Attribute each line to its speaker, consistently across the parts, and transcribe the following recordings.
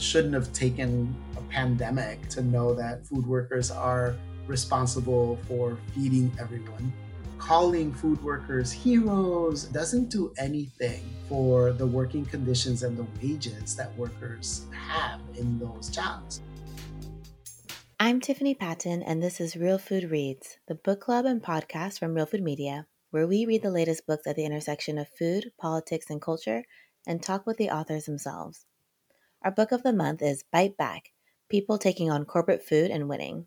Speaker 1: shouldn't have taken a pandemic to know that food workers are responsible for feeding everyone. Calling food workers heroes doesn't do anything for the working conditions and the wages that workers have in those jobs.
Speaker 2: I'm Tiffany Patton, and this is Real Food Reads, the book club and podcast from Real Food Media, where we read the latest books at the intersection of food, politics, and culture and talk with the authors themselves. Our book of the month is Bite Back People Taking on Corporate Food and Winning.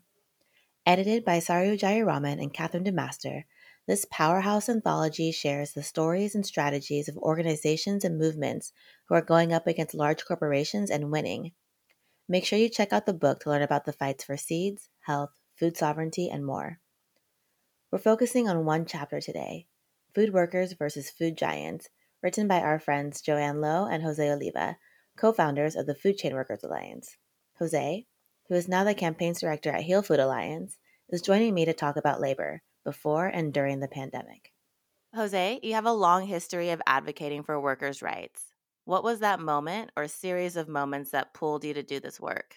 Speaker 2: Edited by Saru Jayaraman and Kathryn De Master, this powerhouse anthology shares the stories and strategies of organizations and movements who are going up against large corporations and winning. Make sure you check out the book to learn about the fights for seeds, health, food sovereignty, and more. We're focusing on one chapter today Food Workers versus Food Giants, written by our friends Joann Lo and Jose Oliva, co founders of the Food Chain Workers Alliance. Jose, who is now the campaigns director at Heal Food Alliance, is joining me to talk about labor before and during the pandemic. Jose, you have a long history of advocating for workers' rights. What was that moment or series of moments that pulled you to do this work?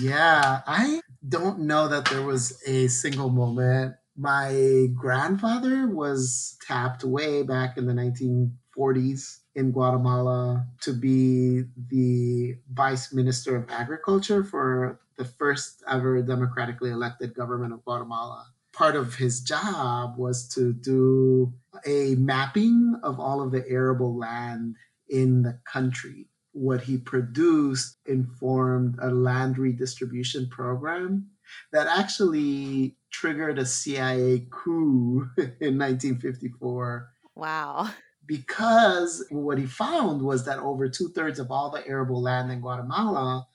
Speaker 1: Yeah, I don't know that there was a single moment. My grandfather was tapped way back in the 19 40s in Guatemala to be the vice minister of agriculture for the first ever democratically elected government of Guatemala. Part of his job was to do a mapping of all of the arable land in the country. What he produced informed a land redistribution program that actually triggered a CIA coup in 1954.
Speaker 2: Wow
Speaker 1: because what he found was that over two thirds of all the arable land in Guatemala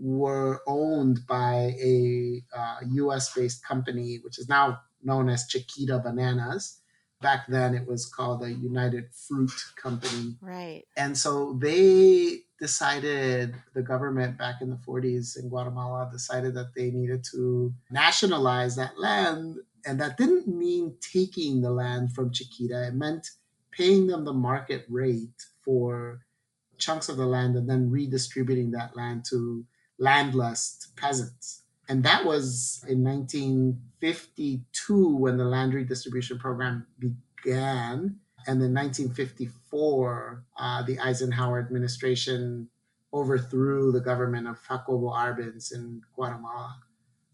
Speaker 1: were owned by a uh, US based company, which is now known as Chiquita Bananas. Back then, it was called the United Fruit Company.
Speaker 2: Right.
Speaker 1: And so they decided, the government back in the 40s in Guatemala decided that they needed to nationalize that land. And that didn't mean taking the land from Chiquita, it meant paying them the market rate for chunks of the land and then redistributing that land to landless peasants. And that was in 1952 when the land redistribution program began. And in 1954, uh, the Eisenhower administration overthrew the government of Jacobo Arbenz in Guatemala.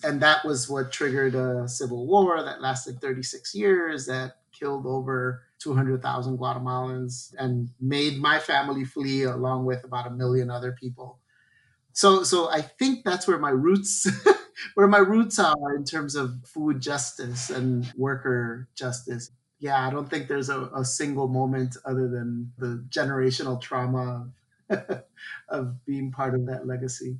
Speaker 1: And that was what triggered a civil war that lasted 36 years that killed over 200,000 Guatemalans and made my family flee along with about a million other people. So, so I think that's where my roots, where my roots are in terms of food justice and worker justice. Yeah, I don't think there's a, a single moment other than the generational trauma of, of being part of that legacy.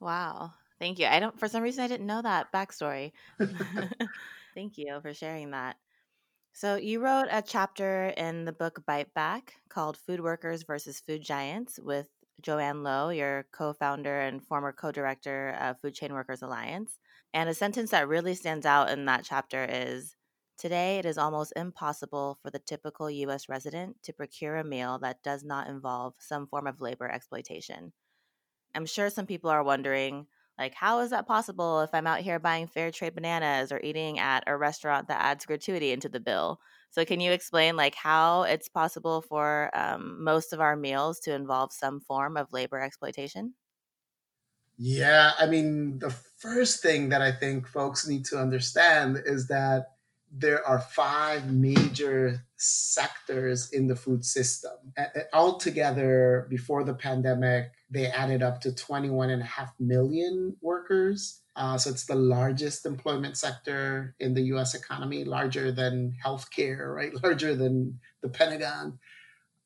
Speaker 2: Wow. Thank you. I don't, for some reason, I didn't know that backstory. Thank you for sharing that. So, you wrote a chapter in the book Bite Back called Food Workers versus Food Giants with Joann Lo, your co founder and former co director of Food Chain Workers Alliance. And a sentence that really stands out in that chapter is Today, it is almost impossible for the typical U.S. resident to procure a meal that does not involve some form of labor exploitation. I'm sure some people are wondering like, how is that possible if I'm out here buying fair trade bananas or eating at a restaurant that adds gratuity into the bill? So, can you explain like how it's possible for um, most of our meals to involve some form of labor exploitation?
Speaker 1: Yeah, I mean, the first thing that I think folks need to understand is that there are five major sectors in the food system. Altogether, before the pandemic, they added up to 21 and a half million workers. Uh, so it's the largest employment sector in the US economy, larger than healthcare, right? Larger than the Pentagon.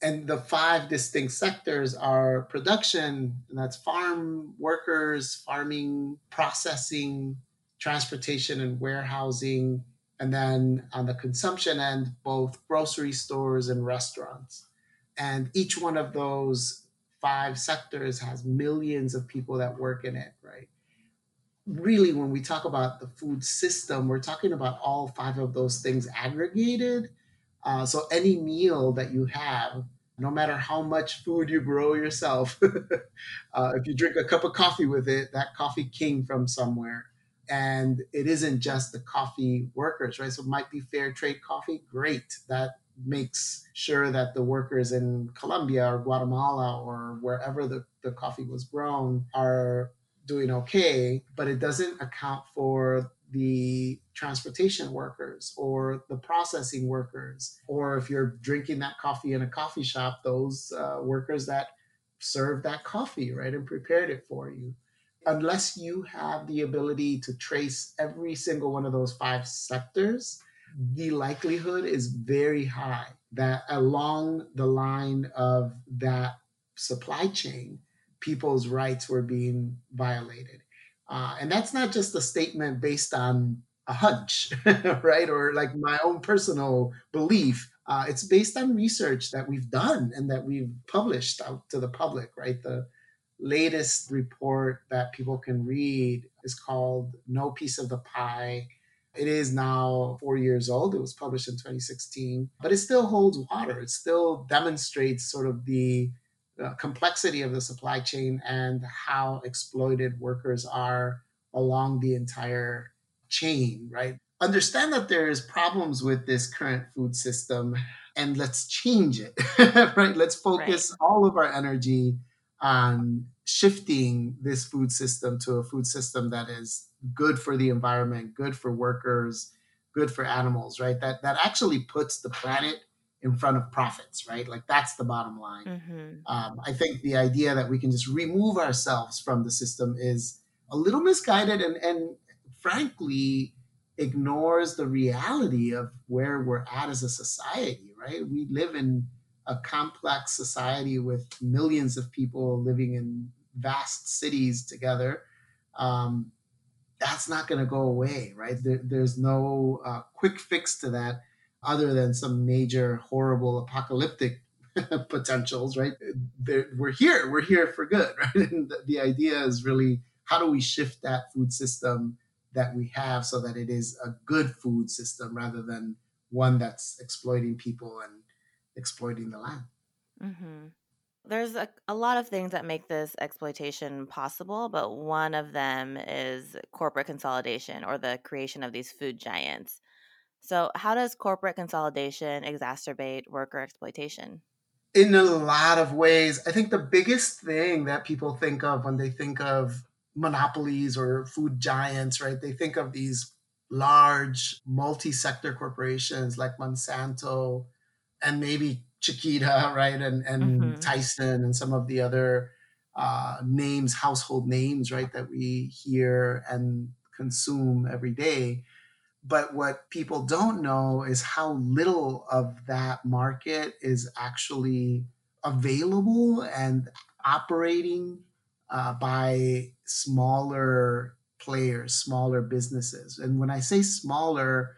Speaker 1: And the five distinct sectors are production, and that's farm workers, farming, processing, transportation and warehousing, and then on the consumption end, both grocery stores and restaurants. And each one of those five sectors has millions of people that work in it, right? Really, when we talk about the food system, we're talking about all five of those things aggregated. Uh, so any meal that you have no matter how much food you grow yourself, uh, if you drink a cup of coffee with it, that coffee came from somewhere. And it isn't just the coffee workers, right? So it might be fair trade coffee. Great. That makes sure that the workers in Colombia or Guatemala or wherever the, the coffee was grown are doing okay, but it doesn't account for the transportation workers or the processing workers, or if you're drinking that coffee in a coffee shop, those uh, workers that serve that coffee, right, and prepared it for you. Unless you have the ability to trace every single one of those five sectors, the likelihood is very high that along the line of that supply chain, people's rights were being violated. Uh, and that's not just a statement based on a hunch, right? Or like my own personal belief. Uh, it's based on research that we've done and that we've published out to the public, right? The latest report that people can read is called No Piece of the Pie it is now four years old. It was published in 2016, but it still holds water. It still demonstrates sort of the uh, complexity of the supply chain and how exploited workers are along the entire chain, right? Understand that there's problems with this current food system and let's change it, right? Let's focus right. all of our energy on shifting this food system to a food system that is good for the environment, good for workers, good for animals, right? That that actually puts the planet in front of profits, right? Like that's the bottom line. Mm-hmm. Um, I think the idea that we can just remove ourselves from the system is a little misguided and and frankly ignores the reality of where we're at as a society, right? We live in a complex society with millions of people living in vast cities together. Um, that's not going to go away, right? There, there's no uh, quick fix to that other than some major horrible apocalyptic potentials, right? They're, we're here, we're here for good, right? And the, the idea is really how do we shift that food system that we have so that it is a good food system rather than one that's exploiting people and exploiting the land.
Speaker 2: Mm-hmm. There's a, a lot of things that make this exploitation possible, but one of them is corporate consolidation or the creation of these food giants. So, how does corporate consolidation exacerbate worker exploitation?
Speaker 1: In a lot of ways. I think the biggest thing that people think of when they think of monopolies or food giants, right? They think of these large multi sector corporations like Monsanto and maybe Chiquita, right, and and mm-hmm. Tyson and some of the other uh, names, household names, right, that we hear and consume every day. But what people don't know is how little of that market is actually available and operating uh, by smaller players, smaller businesses. And when I say smaller,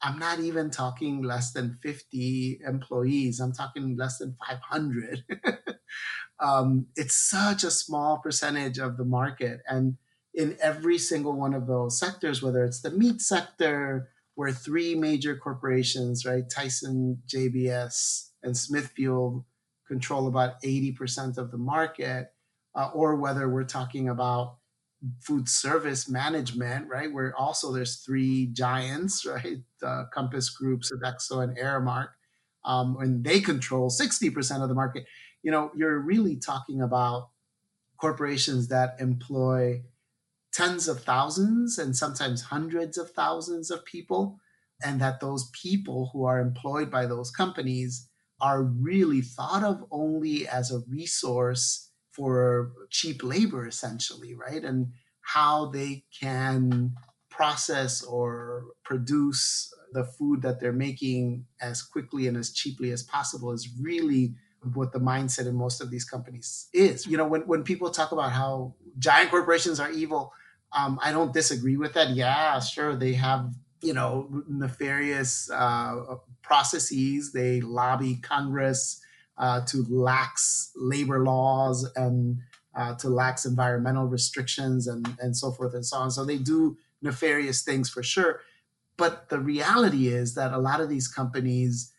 Speaker 1: I'm not even talking less than 50 employees. I'm talking less than 500. um, it's such a small percentage of the market. And in every single one of those sectors, whether it's the meat sector, where three major corporations, right, Tyson, JBS, and Smithfield control about 80% of the market, uh, or whether we're talking about food service management, right? Where also there's three giants, right? Uh, Compass Group, Sodexo, and Aramark, um, and they control 60% of the market. You know, you're really talking about corporations that employ tens of thousands and sometimes hundreds of thousands of people, and that those people who are employed by those companies are really thought of only as a resource for cheap labor essentially right? And how they can process or produce the food that they're making as quickly and as cheaply as possible is really what the mindset in most of these companies is. You know when, when people talk about how giant corporations are evil um, i don't disagree with that. Yeah sure they have you know nefarious uh, processes. They lobby congress uh, to lax labor laws and uh, to lax environmental restrictions and, and so forth and so on. So they do nefarious things for sure. But the reality is that a lot of these companies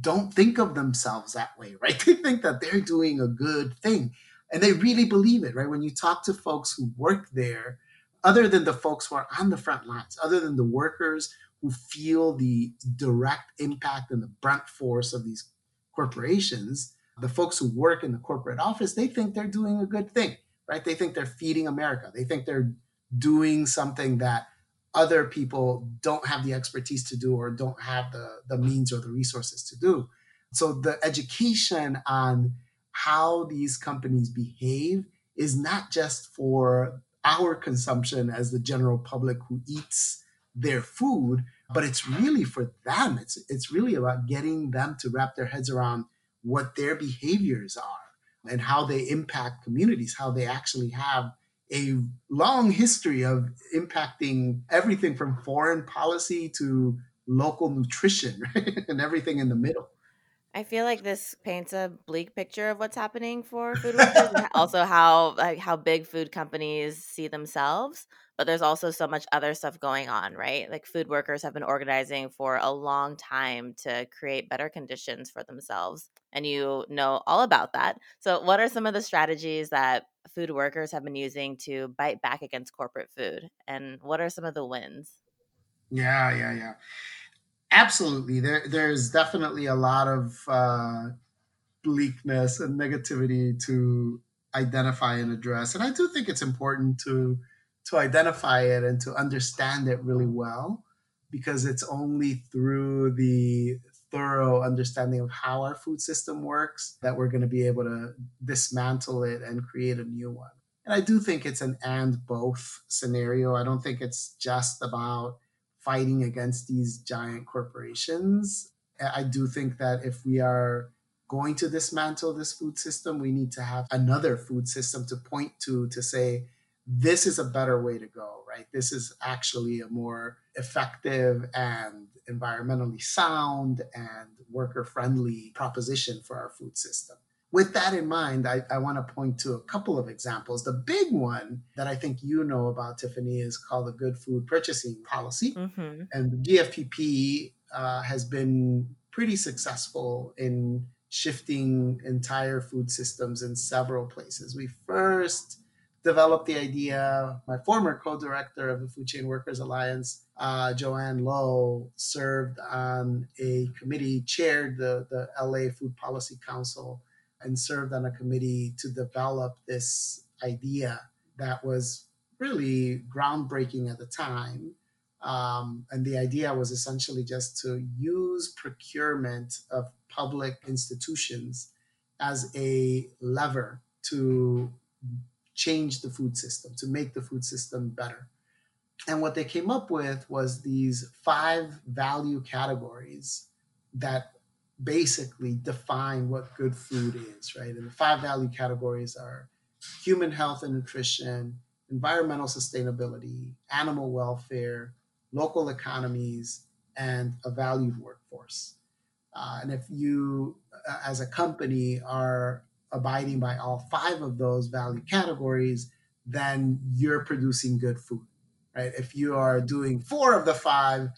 Speaker 1: don't think of themselves that way, right? They think that they're doing a good thing and they really believe it, right? When you talk to folks who work there, other than the folks who are on the front lines, other than the workers who feel the direct impact and the brunt force of these corporations, the folks who work in the corporate office, they think they're doing a good thing, right? They think they're feeding America. They think they're doing something that other people don't have the expertise to do or don't have the, the means or the resources to do. So the education on how these companies behave is not just for our consumption as the general public who eats their food, but it's really for them. It's it's really about getting them to wrap their heads around what their behaviors are and how they impact communities, how they actually have a long history of impacting everything from foreign policy to local nutrition right? and everything in the middle.
Speaker 2: I feel like this paints a bleak picture of what's happening for food workers, and also how like, how big food companies see themselves. But there's also so much other stuff going on, right? Like food workers have been organizing for a long time to create better conditions for themselves, and you know all about that. So, what are some of the strategies that food workers have been using to bite back against corporate food, and what are some of the wins?
Speaker 1: Yeah, yeah, yeah absolutely. There there's definitely a lot of uh, bleakness and negativity to identify and address. And i do think it's important to to identify it and to understand it really well because it's only through the thorough understanding of how our food system works that we're going to be able to dismantle it and create a new one. And i do think it's an and both scenario. I don't think it's just about fighting against these giant corporations. I do think that if we are going to dismantle this food system, we need to have another food system to point to to say, this is a better way to go, right? This is actually a more effective and environmentally sound and worker friendly proposition for our food system with that in mind, I, I want to point to a couple of examples. The big one that I think you know about, Tiffany, is called the Good Food Purchasing Policy. Mm-hmm. And the GFPP uh, has been pretty successful in shifting entire food systems in several places. We first developed the idea, my former co director of the Food Chain Workers Alliance, uh, Joann Lo, served on a committee, chaired the, the LA Food Policy Council and served on a committee to develop this idea that was really groundbreaking at the time. Um, and the idea was essentially just to use procurement of public institutions as a lever to change the food system, to make the food system better. And what they came up with was these five value categories that basically define what good food is, right? And the five value categories are human health and nutrition, environmental sustainability, animal welfare, local economies, and a valued workforce. Uh, and if you, uh, as a company, are abiding by all five of those value categories, then you're producing good food, right? If you are doing four of the five,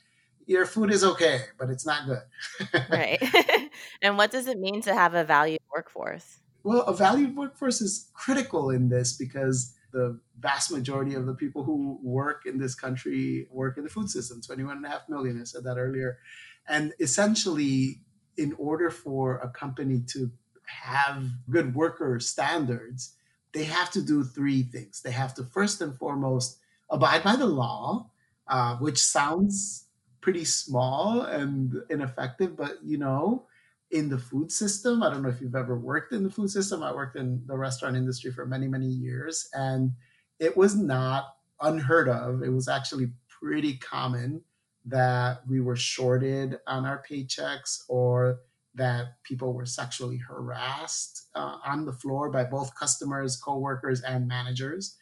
Speaker 1: your food is okay, but it's not good.
Speaker 2: right. and what does it mean to have a valued workforce?
Speaker 1: Well, a valued workforce is critical in this because the vast majority of the people who work in this country work in the food system 21 and a half million. I said that earlier. And essentially, in order for a company to have good worker standards, they have to do three things. They have to first and foremost abide by the law, uh, which sounds pretty small and ineffective. But you know, in the food system, I don't know if you've ever worked in the food system. I worked in the restaurant industry for many, many years, and it was not unheard of. It was actually pretty common that we were shorted on our paychecks or that people were sexually harassed uh, on the floor by both customers, coworkers, and managers.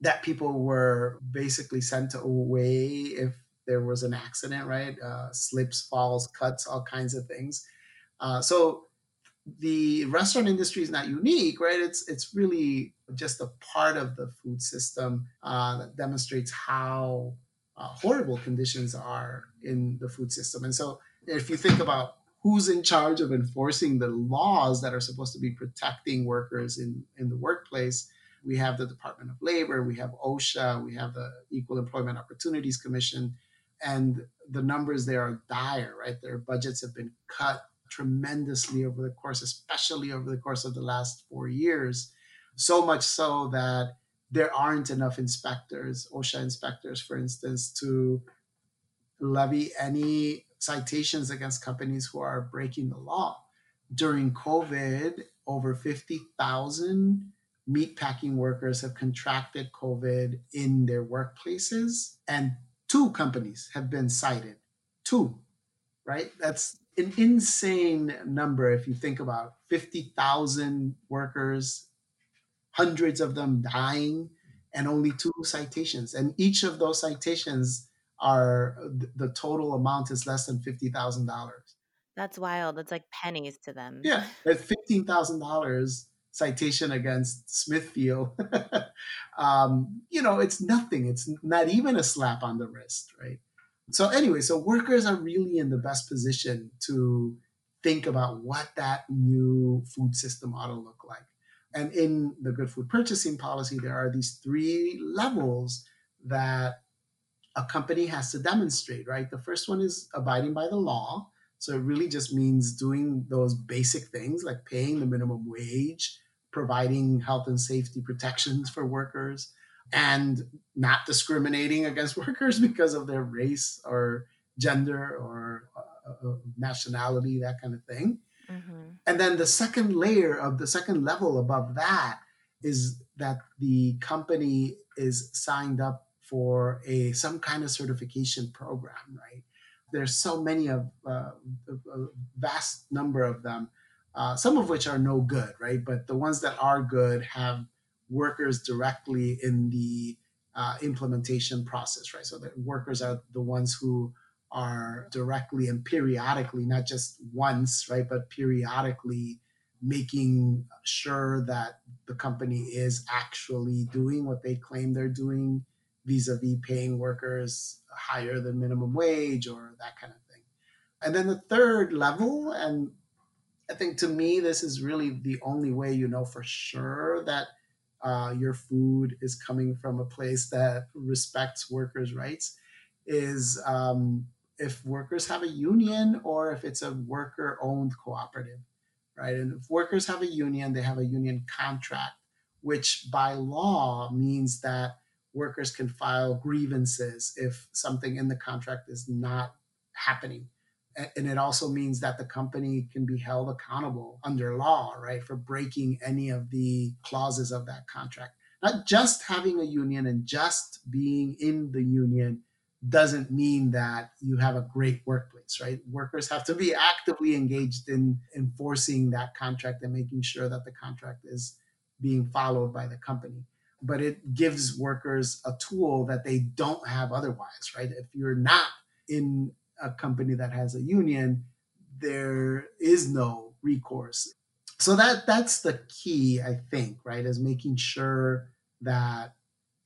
Speaker 1: That people were basically sent away if there was an accident, right? Uh, slips, falls, cuts, all kinds of things. Uh, so the restaurant industry is not unique, right? It's it's really just a part of the food system uh, that demonstrates how uh, horrible conditions are in the food system. And so, if you think about who's in charge of enforcing the laws that are supposed to be protecting workers in, in the workplace. We have the Department of Labor, we have OSHA, we have the Equal Employment Opportunities Commission, and the numbers there are dire, right? Their budgets have been cut tremendously over the course, especially over the course of the last four years. So much so that there aren't enough inspectors, OSHA inspectors, for instance, to levy any citations against companies who are breaking the law. During COVID, over 50,000 meatpacking workers have contracted COVID in their workplaces, and two companies have been cited. Two, right? That's an insane number if you think about 50,000 workers, hundreds of them dying, and only two citations. And each of those citations are the total amount is less than $50,000.
Speaker 2: That's wild. That's like pennies to them.
Speaker 1: Yeah, it's $15,000 citation against Smithfield. um, you know, it's nothing. It's not even a slap on the wrist, right? So anyway, so workers are really in the best position to think about what that new food system ought to look like. And in the good food purchasing policy, there are these three levels that a company has to demonstrate, right? The first one is abiding by the law. So it really just means doing those basic things like paying the minimum wage, providing health and safety protections for workers, and not discriminating against workers because of their race or gender or uh, uh, nationality, that kind of thing. Mm-hmm. And then the second layer of the second level above that is that the company is signed up for a some kind of certification program, right? There's so many of uh, a vast number of them, uh, some of which are no good, right? But the ones that are good have workers directly in the uh, implementation process, right? So the workers are the ones who are directly and periodically, not just once, right, but periodically making sure that the company is actually doing what they claim they're doing vis-a-vis paying workers higher than minimum wage or that kind of thing. And then the third level, and I think to me this is really the only way you know for sure that uh, your food is coming from a place that respects workers' rights, is um, if workers have a union or if it's a worker-owned cooperative, right? And if workers have a union, they have a union contract, which by law means that workers can file grievances if something in the contract is not happening. And it also means that the company can be held accountable under law, right, for breaking any of the clauses of that contract. Not just having a union and just being in the union doesn't mean that you have a great workplace, right? Workers have to be actively engaged in enforcing that contract and making sure that the contract is being followed by the company but it gives workers a tool that they don't have otherwise, right? If you're not in a company that has a union, there is no recourse. So that that's the key, I think, right? Is making sure that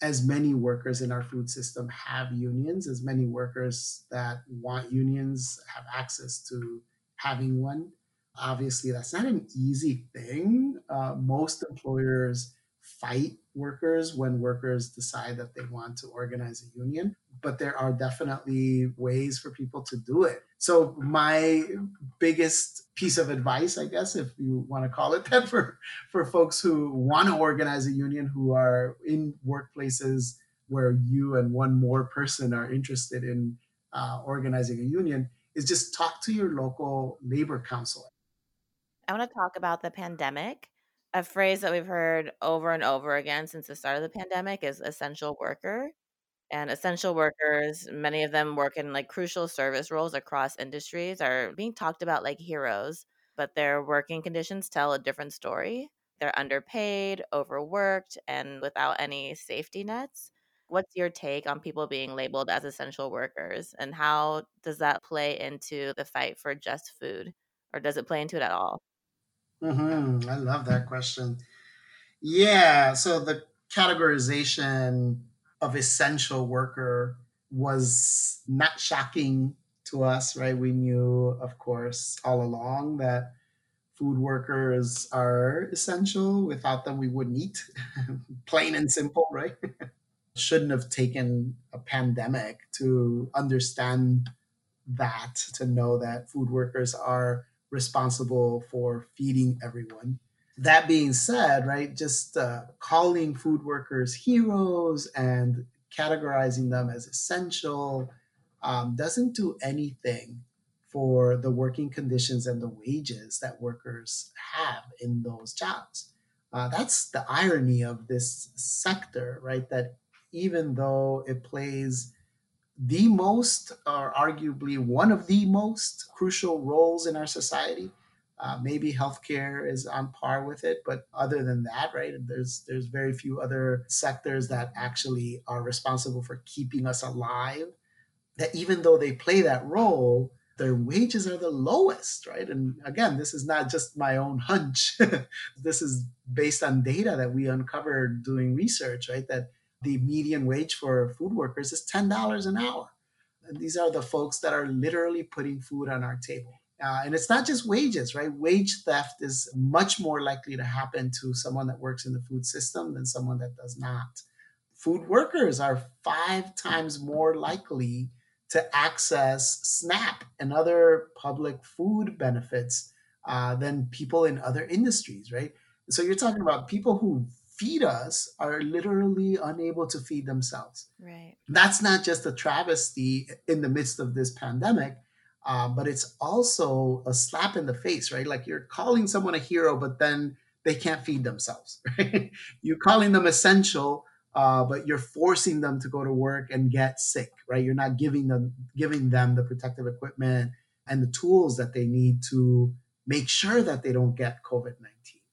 Speaker 1: as many workers in our food system have unions, as many workers that want unions have access to having one. Obviously, that's not an easy thing. Uh, most employers fight workers when workers decide that they want to organize a union but there are definitely ways for people to do it. So my biggest piece of advice i guess if you want to call it that for for folks who want to organize a union who are in workplaces where you and one more person are interested in uh, organizing a union is just talk to your local labor council
Speaker 2: i want to talk about the pandemic. A phrase that we've heard over and over again since the start of the pandemic is essential worker. And essential workers, many of them work in like crucial service roles across industries, are being talked about like heroes, but their working conditions tell a different story. They're underpaid, overworked, and without any safety nets. What's your take on people being labeled as essential workers, and how does that play into the fight for just food, or does it play into it at all?
Speaker 1: Mm-hmm. I love that question. Yeah. So the categorization of essential worker was not shocking to us, right? We knew, of course, all along that food workers are essential. Without them, we wouldn't eat. Plain and simple, right? Shouldn't have taken a pandemic to understand that, to know that food workers are responsible for feeding everyone. That being said, right, just uh, calling food workers heroes and categorizing them as essential um, doesn't do anything for the working conditions and the wages that workers have in those jobs. Uh, that's the irony of this sector, right? That even though it plays the most, or arguably one of the most crucial roles in our society, uh, maybe healthcare is on par with it, but other than that, right? There's there's very few other sectors that actually are responsible for keeping us alive. That even though they play that role, their wages are the lowest, right? And again, this is not just my own hunch. this is based on data that we uncovered doing research, right? That the median wage for food workers is $10 an hour. And these are the folks that are literally putting food on our table. Uh, and it's not just wages, right? Wage theft is much more likely to happen to someone that works in the food system than someone that does not. Food workers are five times more likely to access SNAP and other public food benefits uh, than people in other industries, right? So you're talking about people who feed us are literally unable to feed themselves.
Speaker 2: Right.
Speaker 1: That's not just a travesty in the midst of this pandemic, uh, but it's also a slap in the face, right? Like you're calling someone a hero, but then they can't feed themselves. Right? You're calling them essential, uh, but you're forcing them to go to work and get sick, right? You're not giving them giving them the protective equipment and the tools that they need to make sure that they don't get COVID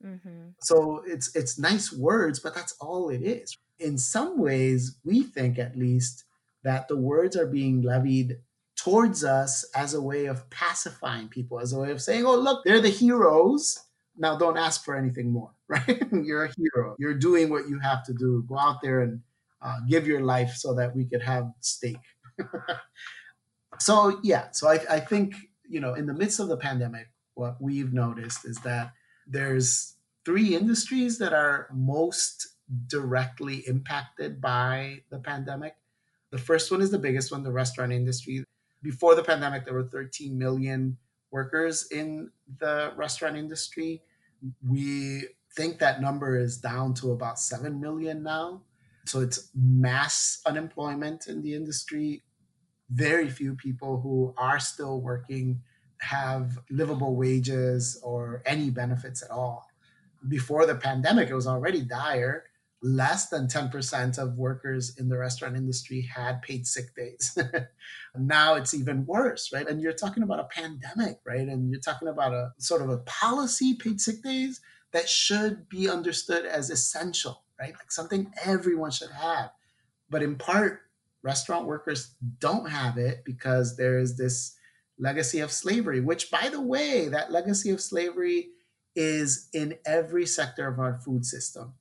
Speaker 1: 19. Mm-hmm. So it's it's nice words, but that's all it is. In some ways, we think at least that the words are being levied towards us as a way of pacifying people, as a way of saying, "Oh, look, they're the heroes." Now, don't ask for anything more, right? You're a hero. You're doing what you have to do. Go out there and uh, give your life so that we could have steak. so, yeah, so I, I think, you know, in the midst of the pandemic, what we've noticed is that there's three industries that are most directly impacted by the pandemic. The first one is the biggest one, the restaurant industry. Before the pandemic, there were 13 million workers in the restaurant industry. We think that number is down to about 7 million now. So it's mass unemployment in the industry. Very few people who are still working have livable wages or any benefits at all. Before the pandemic, it was already dire. Less than 10% of workers in the restaurant industry had paid sick days. now it's even worse, right? And you're talking about a pandemic, right? And you're talking about a sort of a policy paid sick days that should be understood as essential, right? Like something everyone should have. But in part, restaurant workers don't have it because there is this legacy of slavery, which, by the way, that legacy of slavery is in every sector of our food system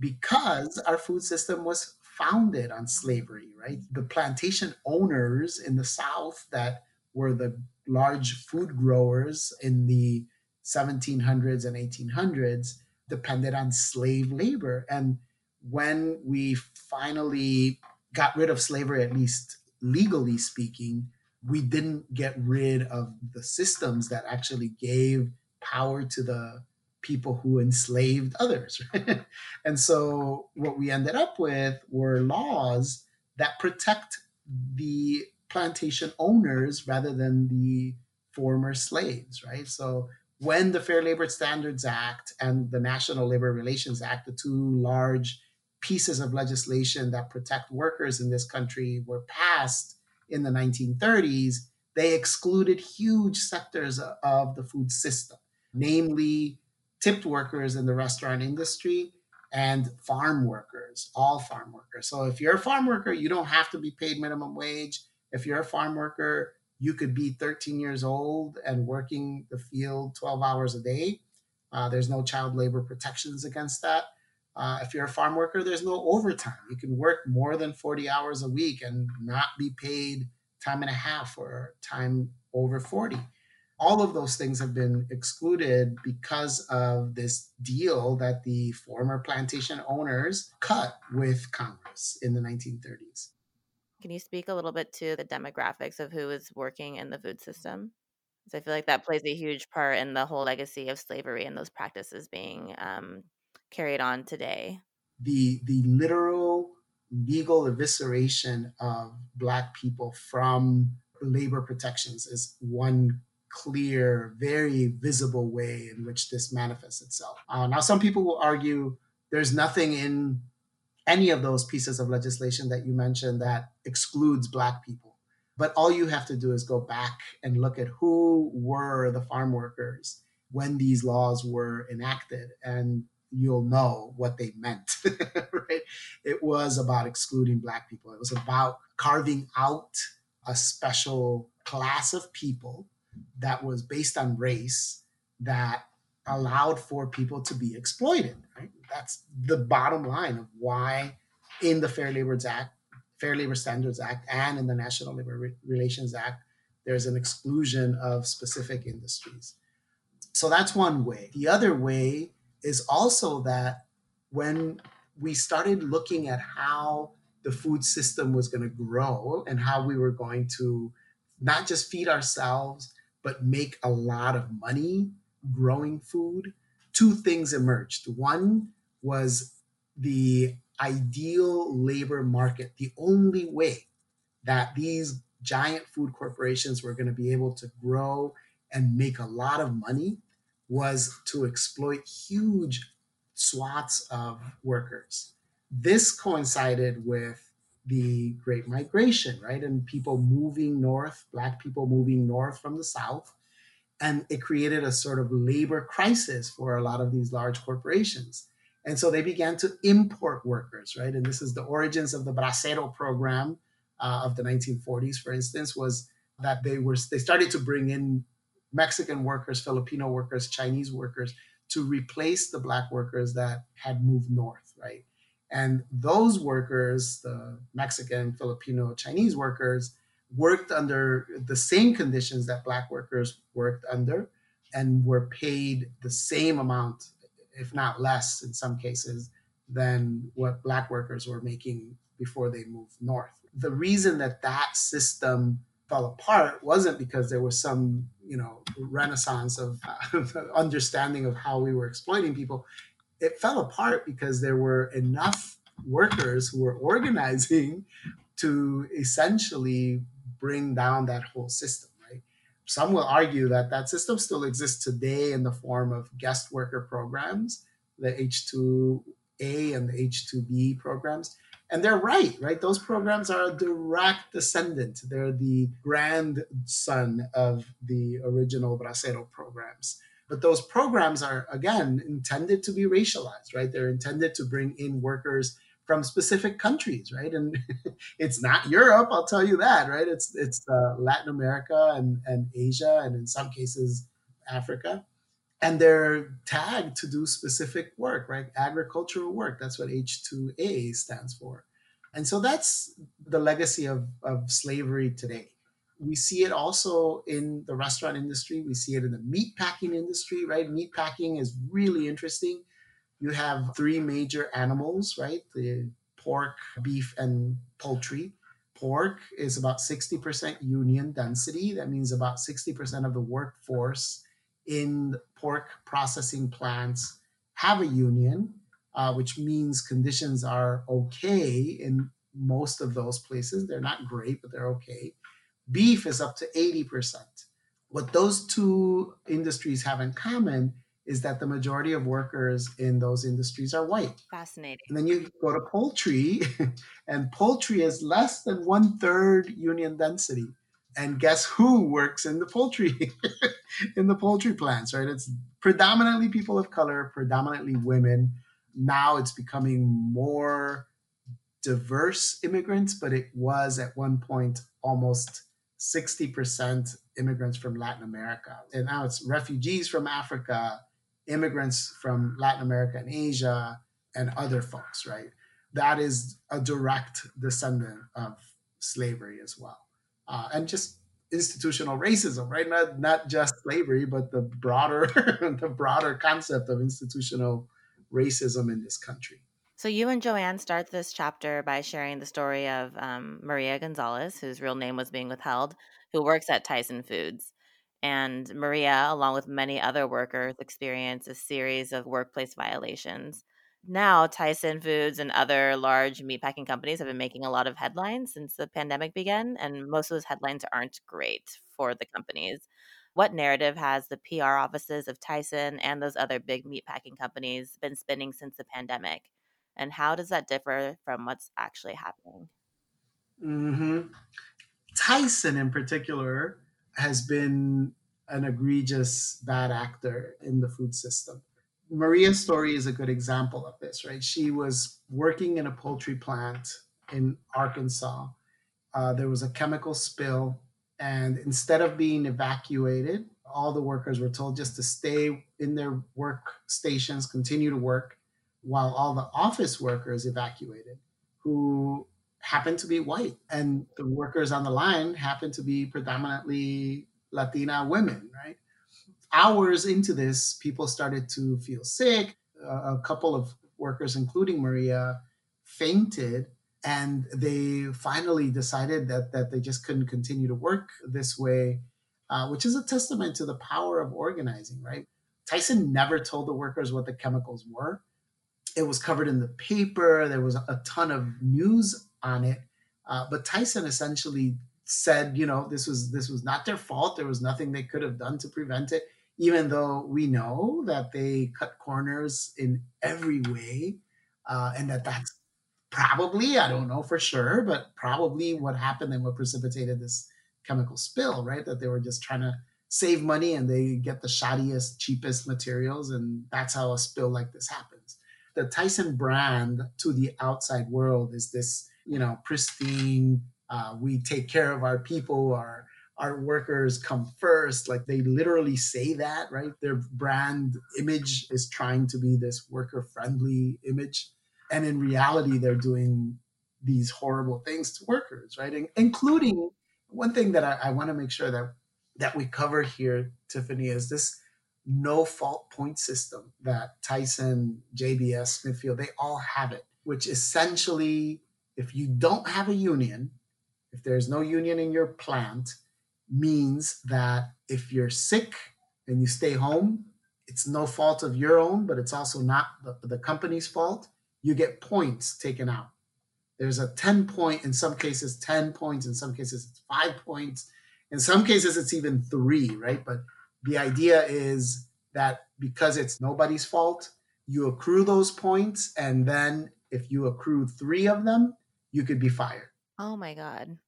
Speaker 1: because our food system was founded on slavery, right? The plantation owners in the South that were the large food growers in the 1700s and 1800s depended on slave labor. And when we finally got rid of slavery, at least legally speaking, we didn't get rid of the systems that actually gave power to the people who enslaved others. and so what we ended up with were laws that protect the plantation owners rather than the former slaves, right? So when the Fair Labor Standards Act and the National Labor Relations Act, the two large pieces of legislation that protect workers in this country, were passed in the 1930s, they excluded huge sectors of the food system, namely tipped workers in the restaurant industry and farm workers, all farm workers. So if you're a farm worker, you don't have to be paid minimum wage. If you're a farm worker, you could be 13 years old and working the field 12 hours a day. Uh, there's no child labor protections against that. Uh, if you're a farm worker, there's no overtime. You can work more than 40 hours a week and not be paid time and a half or time over 40 all of those things have been excluded because of this deal that the former plantation owners cut with Congress in the 1930s.
Speaker 2: Can you speak a little bit to the demographics of who is working in the food system? Because I feel like that plays a huge part in the whole legacy of slavery and those practices being um, carried on today.
Speaker 1: The the literal legal evisceration of black people from labor protections is one clear, very visible way in which this manifests itself. Uh, now, some people will argue there's nothing in any of those pieces of legislation that you mentioned that excludes Black people. But all you have to do is go back and look at who were the farm workers when these laws were enacted, and you'll know what they meant. right? It was about excluding Black people, it was about carving out a special class of people that was based on race that allowed for people to be exploited. Right? That's the bottom line of why in the Fair Labor Act, Fair Labor Standards Act, and in the National Labor Relations Act, there's an exclusion of specific industries. So that's one way. The other way is also that when we started looking at how the food system was going to grow and how we were going to not just feed ourselves, but make a lot of money growing food, two things emerged. One was the ideal labor market, the only way that these giant food corporations were going to be able to grow and make a lot of money was to exploit huge swaths of workers. This coincided with the Great Migration, right? And people moving north, Black people moving north from the South. And it created a sort of labor crisis for a lot of these large corporations. And so they began to import workers, right? And this is the origins of the Bracero program uh, of the 1940s, for instance, was that they were they started to bring in Mexican workers, Filipino workers, Chinese workers to replace the black workers that had moved north, right? And those workers, the Mexican, Filipino, Chinese workers, worked under the same conditions that Black workers worked under and were paid the same amount, if not less in some cases, than what Black workers were making before they moved north. The reason that that system fell apart wasn't because there was some you know renaissance of uh, understanding of how we were exploiting people it fell apart because there were enough workers who were organizing to essentially bring down that whole system right? Some will argue that that system still exists today in the form of guest worker programs the h2a and the h2b programs. And they're right right? Those programs are a direct descendant. They're the grandson of the original bracero programs but those programs are, again, intended to be racialized, right? They're intended to bring in workers from specific countries, right? And it's not Europe, I'll tell you that, right? It's it's uh, Latin America and, and Asia, and in some cases Africa, and they're tagged to do specific work, right? Agricultural work. That's what H2A stands for, and so that's the legacy of of slavery today we see it also in the restaurant industry. We see it in the meat packing industry, right? Meat packing is really interesting. You have three major animals, right? The pork, beef, and poultry. Pork is about 60% union density. That means about 60% of the workforce in pork processing plants have a union, uh, which means conditions are okay in most of those places. They're not great, but they're okay. Beef is up to 80%. What those two industries have in common is that the majority of workers in those industries are white.
Speaker 2: Fascinating.
Speaker 1: And then you go to poultry, and poultry is less than one third union density. And guess who works in the poultry in the poultry plants, right? It's predominantly people of color, predominantly women. Now it's becoming more diverse immigrants, but it was at one point almost 60% immigrants from Latin America. And now it's refugees from Africa, immigrants from Latin America and Asia, and other folks, right? That is a direct descendant of slavery as well. uh, and just institutional racism, right? Not not just slavery, but the broader the broader concept of institutional racism in this country.
Speaker 2: So you and Joann start this chapter by sharing the story of um, Maria Gonzalez, whose real name was being withheld, who works at Tyson Foods. And Maria, along with many other workers, experienced a series of workplace violations. Now, Tyson Foods and other large meatpacking companies have been making a lot of headlines since the pandemic began, and most of those headlines aren't great for the companies. What narrative has the PR offices of Tyson and those other big meatpacking companies been spinning since the pandemic? And how does that differ from what's actually happening?
Speaker 1: Mm-hmm. Tyson, in particular, has been an egregious bad actor in the food system. Maria's story is a good example of this, right? She was working in a poultry plant in Arkansas. Uh, there was a chemical spill, and instead of being evacuated, all the workers were told just to stay in their work stations, continue to work, while all the office workers evacuated, who happened to be white. And the workers on the line happened to be predominantly Latina women, right? Hours into this, people started to feel sick. Uh, a couple of workers, including Maria, fainted. And they finally decided that, that they just couldn't continue to work this way, uh, which is a testament to the power of organizing, right? Tyson never told the workers what the chemicals were. It was covered in the paper. There was a ton of news on it. Uh, but Tyson essentially said, you know, this was this was not their fault. There was nothing they could have done to prevent it, even though we know that they cut corners in every way, uh, and that that's probably I don't know for sure, but probably what happened and what precipitated this chemical spill, right? That they were just trying to save money and they get the shoddiest, cheapest materials, and that's how a spill like this happens. The Tyson brand to the outside world is this you know, pristine. Uh, we take care of our people. Our our workers come first. Like they literally say that, right? Their brand image is trying to be this worker friendly image, and in reality, they're doing these horrible things to workers, right? Including one thing that I, I want to make sure that that we cover here, Tiffany, is this no fault point system that Tyson, JBS, Smithfield, they all have it, which essentially if you don't have a union, if there's no union in your plant, means that if you're sick and you stay home, it's no fault of your own, but it's also not the, the company's fault. You get points taken out. There's a 10 point, in some cases, 10 points, in some cases, it's five points. In some cases, it's even three, right? But the idea is that because it's nobody's fault, you accrue those points. And then if you accrue three of them, you could be fired.
Speaker 2: Oh my God.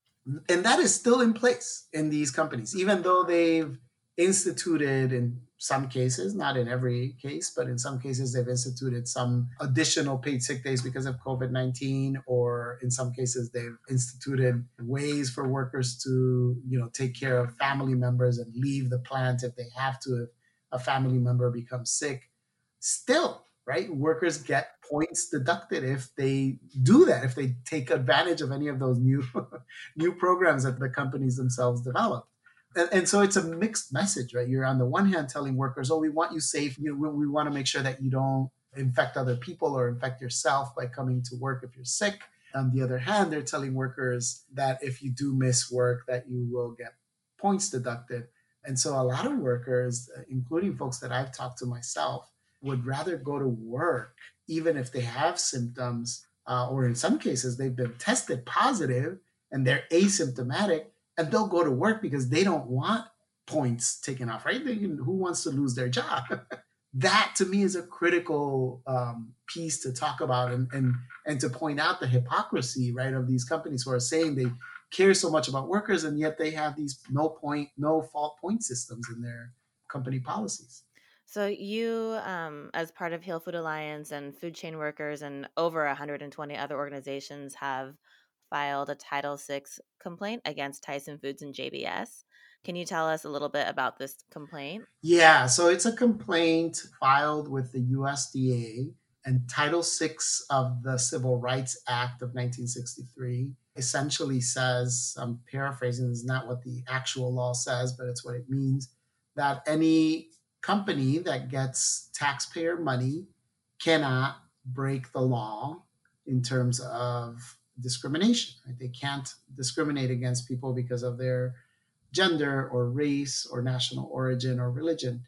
Speaker 1: And that is still in place in these companies, even though they've instituted in some cases, not in every case, but in some cases they've instituted some additional paid sick days because of COVID 19, or in some cases they've instituted ways for workers to, you know, take care of family members and leave the plant if they have to, if a family member becomes sick. Still, right? Workers get points deducted if they do that, if they take advantage of any of those new new programs that the companies themselves develop. And, and, so it's a mixed message, right? You're on the one hand telling workers, "Oh, we want you safe. You know, we, we want to make sure that you don't infect other people or infect yourself by coming to work if you're sick." On the other hand, they're telling workers that if you do miss work, that you will get points deducted. And so a lot of workers, including folks that I've talked to myself, would rather go to work even if they have symptoms, uh, or in some cases they've been tested positive and they're asymptomatic, and they'll go to work because they don't want points taken off. Right? They, who wants to lose their job? that to me is a critical um, piece to talk about and, and and to point out the hypocrisy right of these companies who are saying they care so much about workers and yet they have these no point no fault point systems in their company policies
Speaker 2: so you, um, as part of Heal Food Alliance and Food Chain Workers and over 120 other organizations, have filed a Title VI complaint against Tyson Foods and JBS. Can you tell us a little bit about this complaint?
Speaker 1: Yeah, so it's a complaint filed with the USDA and Title VI of the Civil Rights Act of 1963 essentially says, I'm paraphrasing, is not what the actual law says, but it's what it means, that any company that gets taxpayer money cannot break the law in terms of discrimination. Right? They can't discriminate against people because of their gender or race or national origin or religion.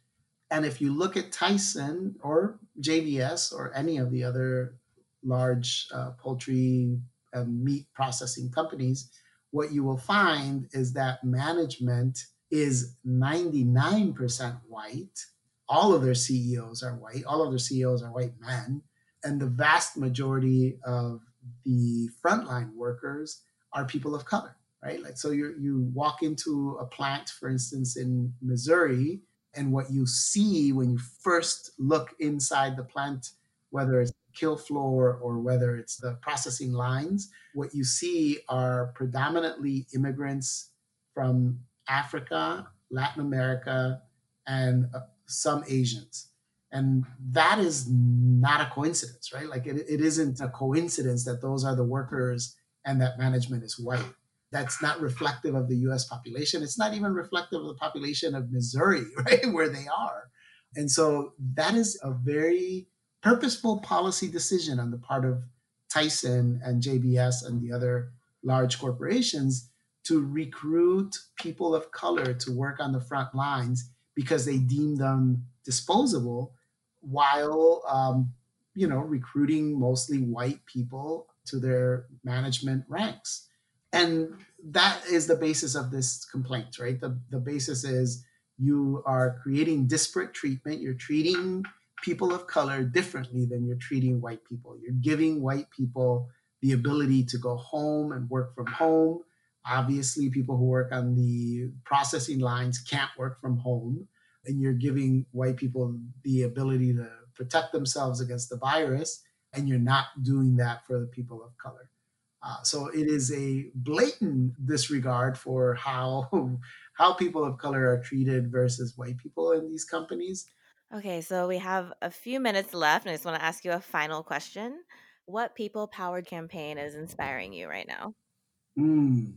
Speaker 1: And if you look at Tyson or JBS or any of the other large uh, poultry and meat processing companies, what you will find is that management is 99% white. All of their CEOs are white. All of their CEOs are white men. And the vast majority of the frontline workers are people of color, right? Like, so you you walk into a plant, for instance, in Missouri, and what you see when you first look inside the plant, whether it's kill floor or whether it's the processing lines, what you see are predominantly immigrants from Africa, Latin America, and uh, some Asians. And that is not a coincidence, right? Like it, it isn't a coincidence that those are the workers and that management is white. That's not reflective of the US population. It's not even reflective of the population of Missouri, right? Where they are. And so that is a very purposeful policy decision on the part of Tyson and JBS and the other large corporations to recruit people of color to work on the front lines because they deem them disposable while um, you know recruiting mostly white people to their management ranks. And that is the basis of this complaint right? The, the basis is you are creating disparate treatment. You're treating people of color differently than you're treating white people. You're giving white people the ability to go home and work from home. Obviously people who work on the processing lines can't work from home and you're giving white people the ability to protect themselves against the virus, and you're not doing that for the people of color. Uh, so it is a blatant disregard for how how people of color are treated versus white people in these companies.
Speaker 2: Okay, so we have a few minutes left, and I just want to ask you a final question. What people powered campaign is inspiring you right now?
Speaker 1: Mm.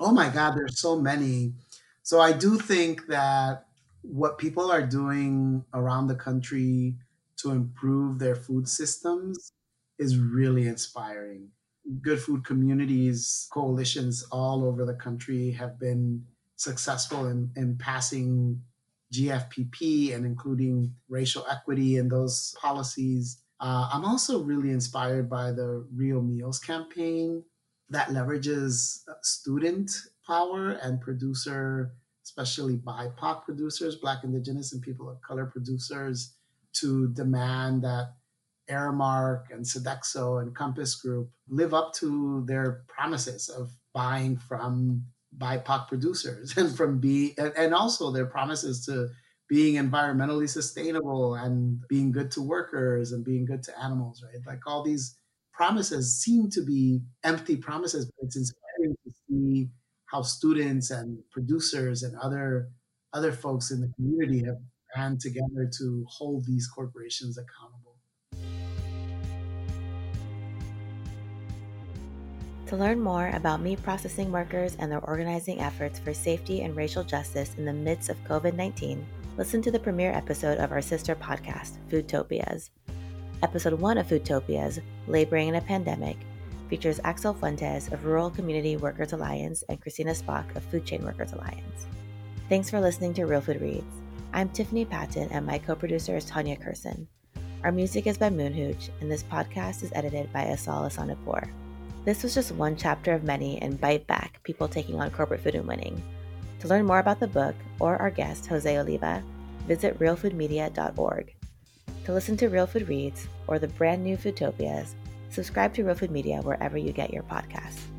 Speaker 1: Oh my God, there's so many. So I do think that what people are doing around the country to improve their food systems is really inspiring. Good food communities, coalitions all over the country have been successful in, in passing GFPP and including racial equity in those policies. Uh, I'm also really inspired by the Real Meals campaign that leverages student power and producer especially BIPOC producers, Black, Indigenous, and people of color producers, to demand that Aramark and Sodexo and Compass Group live up to their promises of buying from BIPOC producers and from being, and also their promises to being environmentally sustainable and being good to workers and being good to animals, right? Like all these promises seem to be empty promises, but it's inspiring to see how students and producers and other other folks in the community have band together to hold these corporations accountable.
Speaker 2: To learn more about meat processing workers and their organizing efforts for safety and racial justice in the midst of COVID 19, listen to the premiere episode of our sister podcast, Foodtopias. Episode 1 of Foodtopias, Laboring in a Pandemic, features Axel Fuentes of Rural Community Workers Alliance and Christina Spach of Food Chain Workers Alliance. Thanks for listening to Real Food Reads. I'm Tiffany Patton, and my co producer is Tanya Kurson. Our music is by Moon Hooch, and this podcast is edited by Asal Ehsanipour. This was just one chapter of many in Bite Back People Taking on Corporate Food and Winning. To learn more about the book or our guest, Jose Oliva, visit realfoodmedia.org. To listen to Real Food Reads or the brand new Foodtopias, subscribe to Real Food Media wherever you get your podcasts.